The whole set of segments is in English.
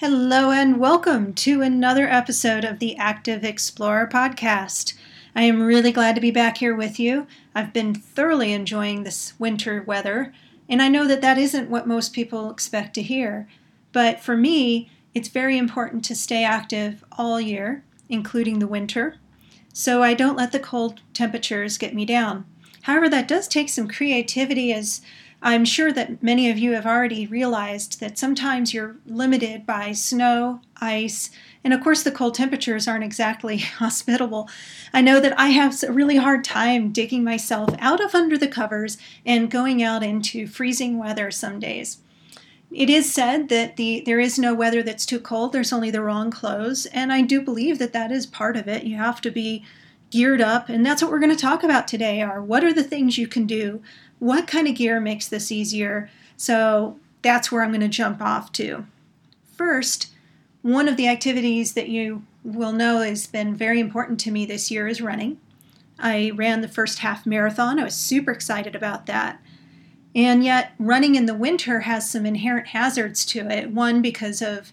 Hello, and welcome to another episode of the Active Explorer podcast. I am really glad to be back here with you. I've been thoroughly enjoying this winter weather, and I know that that isn't what most people expect to hear. But for me, it's very important to stay active all year, including the winter, so I don't let the cold temperatures get me down. However, that does take some creativity as I'm sure that many of you have already realized that sometimes you're limited by snow, ice, and of course the cold temperatures aren't exactly hospitable. I know that I have a really hard time digging myself out of under the covers and going out into freezing weather some days. It is said that the there is no weather that's too cold, there's only the wrong clothes, and I do believe that that is part of it. You have to be geared up, and that's what we're going to talk about today are what are the things you can do what kind of gear makes this easier? So that's where I'm going to jump off to. First, one of the activities that you will know has been very important to me this year is running. I ran the first half marathon. I was super excited about that. And yet, running in the winter has some inherent hazards to it. One, because of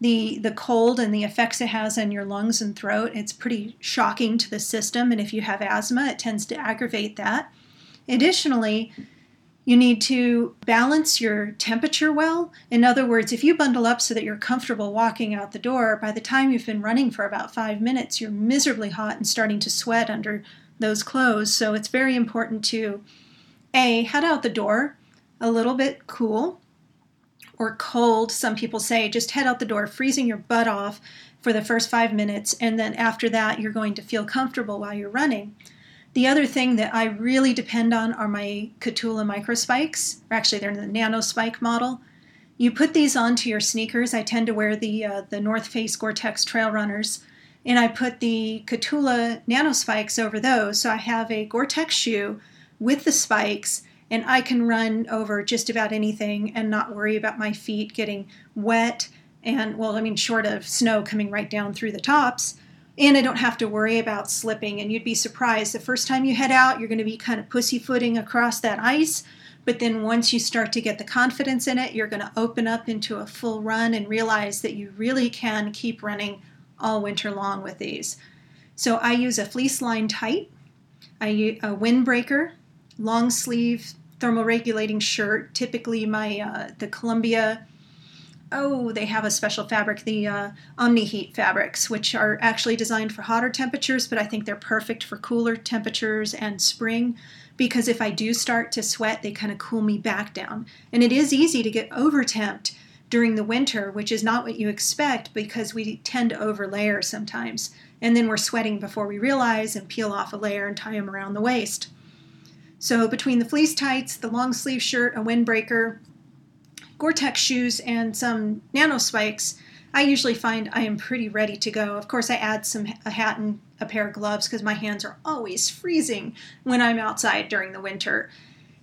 the, the cold and the effects it has on your lungs and throat. It's pretty shocking to the system. And if you have asthma, it tends to aggravate that. Additionally, you need to balance your temperature well. In other words, if you bundle up so that you're comfortable walking out the door, by the time you've been running for about five minutes, you're miserably hot and starting to sweat under those clothes. So it's very important to A, head out the door a little bit cool or cold. Some people say just head out the door, freezing your butt off for the first five minutes, and then after that, you're going to feel comfortable while you're running. The other thing that I really depend on are my Kahtoola microspikes, or actually they're in the nano spike model. You put these onto your sneakers. I tend to wear the uh, the North Face Gore-Tex Trail Runners, and I put the Kahtoola nano spikes over those. So I have a Gore-Tex shoe with the spikes, and I can run over just about anything and not worry about my feet getting wet. And well, I mean, short of snow coming right down through the tops and I don't have to worry about slipping. And you'd be surprised the first time you head out, you're going to be kind of pussyfooting across that ice. But then once you start to get the confidence in it, you're going to open up into a full run and realize that you really can keep running all winter long with these. So I use a fleece lined tight, I use a windbreaker, long sleeve thermoregulating shirt. Typically, my uh, the Columbia oh, they have a special fabric, the uh, Omni-Heat fabrics, which are actually designed for hotter temperatures, but I think they're perfect for cooler temperatures and spring because if I do start to sweat, they kind of cool me back down. And it is easy to get over temped during the winter, which is not what you expect because we tend to overlayer sometimes. And then we're sweating before we realize and peel off a layer and tie them around the waist. So between the fleece tights, the long sleeve shirt, a windbreaker, Gore-Tex shoes and some nano spikes, I usually find I am pretty ready to go. Of course, I add some a hat and a pair of gloves because my hands are always freezing when I'm outside during the winter.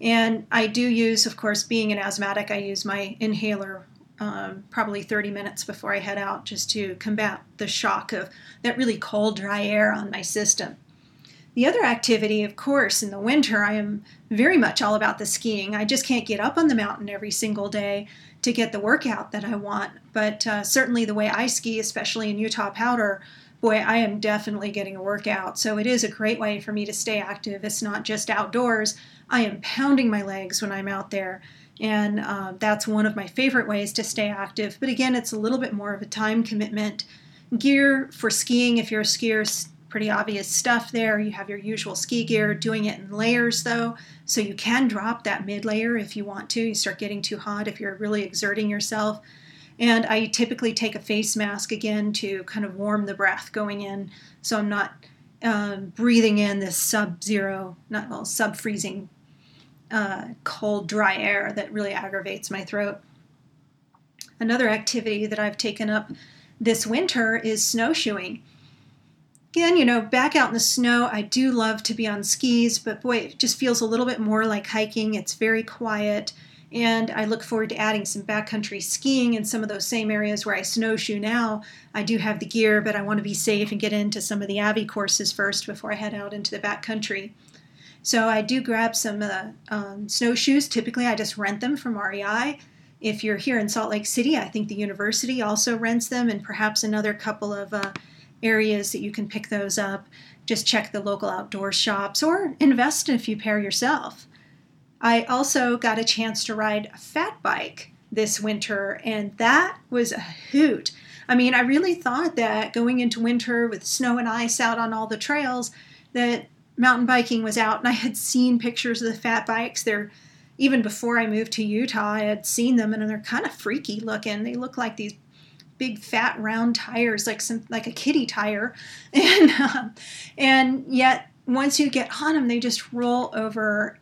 And I do use, of course, being an asthmatic, I use my inhaler um, probably 30 minutes before I head out just to combat the shock of that really cold, dry air on my system. The other activity, of course, in the winter, I am very much all about the skiing. I just can't get up on the mountain every single day to get the workout that I want. But uh, certainly, the way I ski, especially in Utah Powder, boy, I am definitely getting a workout. So it is a great way for me to stay active. It's not just outdoors, I am pounding my legs when I'm out there. And uh, that's one of my favorite ways to stay active. But again, it's a little bit more of a time commitment. Gear for skiing, if you're a skier, pretty obvious stuff there. You have your usual ski gear, doing it in layers though, so you can drop that mid layer if you want to. You start getting too hot if you're really exerting yourself. And I typically take a face mask again to kind of warm the breath going in, so I'm not um, breathing in this sub zero, not well, sub freezing, uh, cold, dry air that really aggravates my throat. Another activity that I've taken up this winter is snowshoeing again, you know, back out in the snow, I do love to be on skis, but boy, it just feels a little bit more like hiking. It's very quiet. And I look forward to adding some backcountry skiing in some of those same areas where I snowshoe now. I do have the gear, but I want to be safe and get into some of the Avi courses first before I head out into the backcountry. So I do grab some uh, um, snowshoes. Typically, I just rent them from REI If you're here in Salt Lake City, I think the university also rents them, and perhaps another couple of uh, areas that you can pick those up. Just check the local outdoor shops or invest in a few pair yourself. I also got a chance to ride a fat bike this winter, and that was a hoot. I mean, I really thought that going into winter with snow and ice out on all the trails, that mountain biking was out, and I had seen pictures of the fat bikes. They're even before I moved to Utah, I had seen them, and they're kind of freaky looking. They look like these big fat round tires, like some like a kitty tire, and um, and yet once you get on them, they just roll over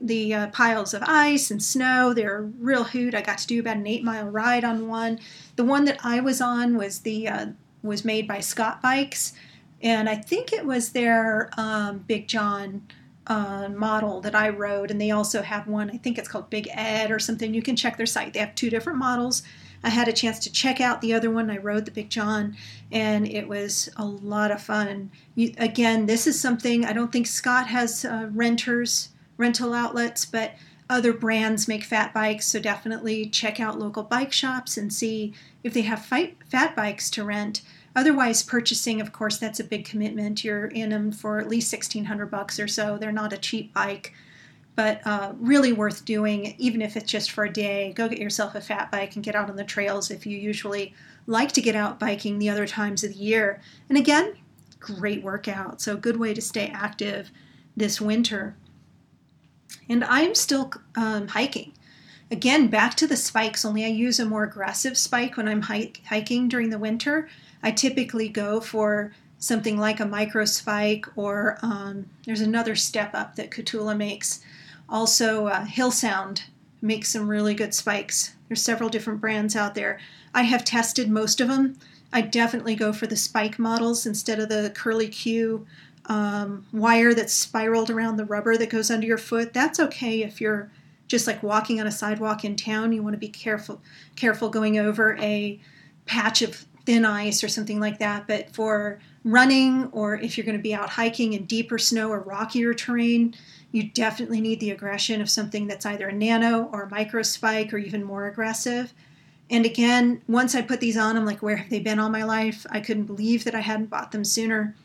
the uh, piles of ice and snow. They're a real hoot. I got to do about an eight mile ride on one. The one that I was on was the uh, was made by Scott Bikes, and I think it was their um, Big Jon uh, model that I rode. And they also have one. I think it's called Big Ed or something. You can check their site. They have two different models. I had a chance to check out the other one. I rode the Big Jon, and it was a lot of fun. You, again, this is something I don't think Scott has uh, renters rental outlets, but other brands make fat bikes, so definitely check out local bike shops and see if they have fight, fat bikes to rent. Otherwise, purchasing, of course, that's a big commitment. You're in them for at least sixteen hundred bucks or so. They're not a cheap bike, but uh, really worth doing, even if it's just for a day. Go get yourself a fat bike and get out on the trails if you usually like to get out biking the other times of the year. And again, great workout. So, good way to stay active this winter and I'm still um, hiking. Again, back to the spikes, only I use a more aggressive spike when I'm hike- hiking during the winter. I typically go for something like a micro spike, or um, there's another step up that Kahtoola makes. Also, uh, Hillsound makes some really good spikes. There's several different brands out there. I have tested most of them. I definitely go for the spike models instead of the curly Q um, wire that's spiraled around the rubber that goes under your foot. That's okay if you're just like walking on a sidewalk in town. You want to be careful careful going over a patch of thin ice or something like that. But for running or if you're going to be out hiking in deeper snow or rockier terrain, you definitely need the aggression of something that's either a nano or a micro spike or even more aggressive. And again, once I put these on, I'm like, where have they been all my life? I couldn't believe that I hadn't bought them sooner.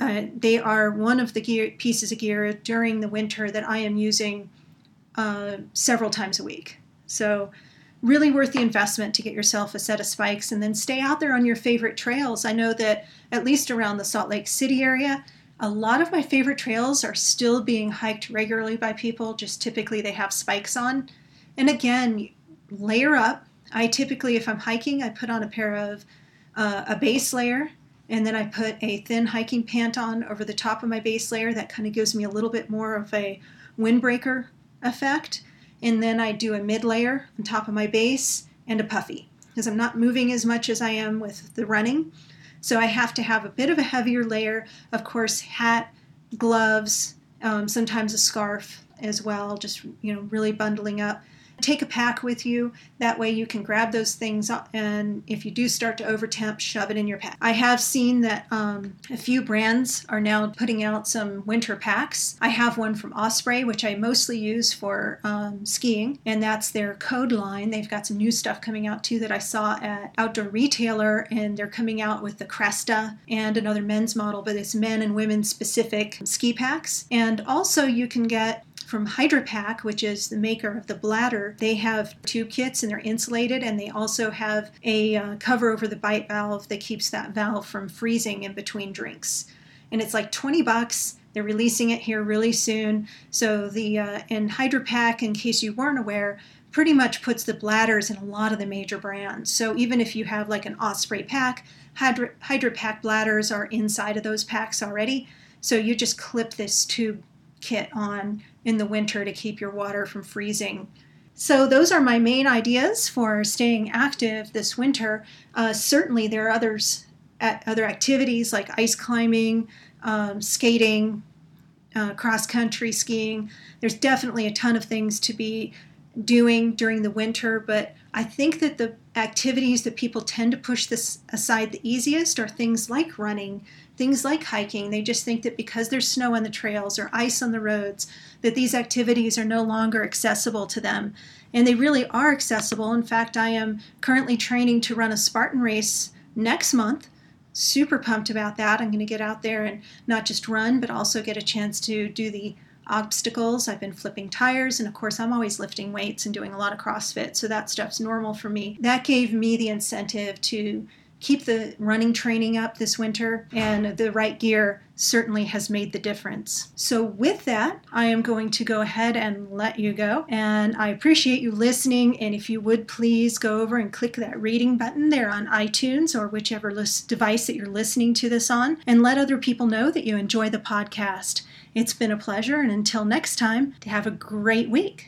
Uh, they are one of the gear, pieces of gear during the winter that I am using uh, several times a week. So, really worth the investment to get yourself a set of spikes and then stay out there on your favorite trails. I know that at least around the Salt Lake City area, a lot of my favorite trails are still being hiked regularly by people, just typically they have spikes on. And again, layer up. I typically, if I'm hiking, I put on a pair of uh, a base layer and then I put a thin hiking pant on over the top of my base layer. That kind of gives me a little bit more of a windbreaker effect. And then I do a mid layer on top of my base and a puffy because I'm not moving as much as I am with the running. So I have to have a bit of a heavier layer. Of course, hat, gloves, um, sometimes a scarf as well, just you know, really bundling up take a pack with you. That way you can grab those things and if you do start to overtemp, shove it in your pack. I have seen that um, a few brands are now putting out some winter packs. I have one from Osprey, which I mostly use for um, skiing, and that's their Kode line. They've got some new stuff coming out too that I saw at Outdoor Retailer, and they're coming out with the Kresta and another men's model, but it's men and women specific ski packs. And also, you can get from Hydrapak, which is the maker of the bladder, they have two kits and they're insulated, and they also have a uh, cover over the bite valve that keeps that valve from freezing in between drinks. And it's like 20 bucks. They're releasing it here really soon. So the uh, and Hydrapak, in case you weren't aware, pretty much puts the bladders in a lot of the major brands. So even if you have like an Osprey pack, Hydrapak bladders are inside of those packs already. So you just clip this tube kit on in the winter to keep your water from freezing. So, those are my main ideas for staying active this winter. Uh, certainly, there are others, other activities like ice climbing, um, skating, uh, cross country skiing. There's definitely a ton of things to be doing during the winter, but I think that the activities that people tend to push this aside the easiest are things like running, things like hiking. They just think that because there's snow on the trails or ice on the roads, that these activities are no longer accessible to them. And they really are accessible. In fact, I am currently training to run a Spartan race next month. Super pumped about that. I'm going to get out there and not just run, but also get a chance to do the obstacles. I've been flipping tires, and of course, I'm always lifting weights and doing a lot of CrossFit, so that stuff's normal for me. That gave me the incentive to keep the running training up this winter, and the right gear certainly has made the difference. So, with that, I am going to go ahead and let you go. And I appreciate you listening. And if you would please go over and click that rating button there on iTunes or whichever device that you're listening to this on, and let other people know that you enjoy the podcast. It's been a pleasure, and until next time, to have a great week.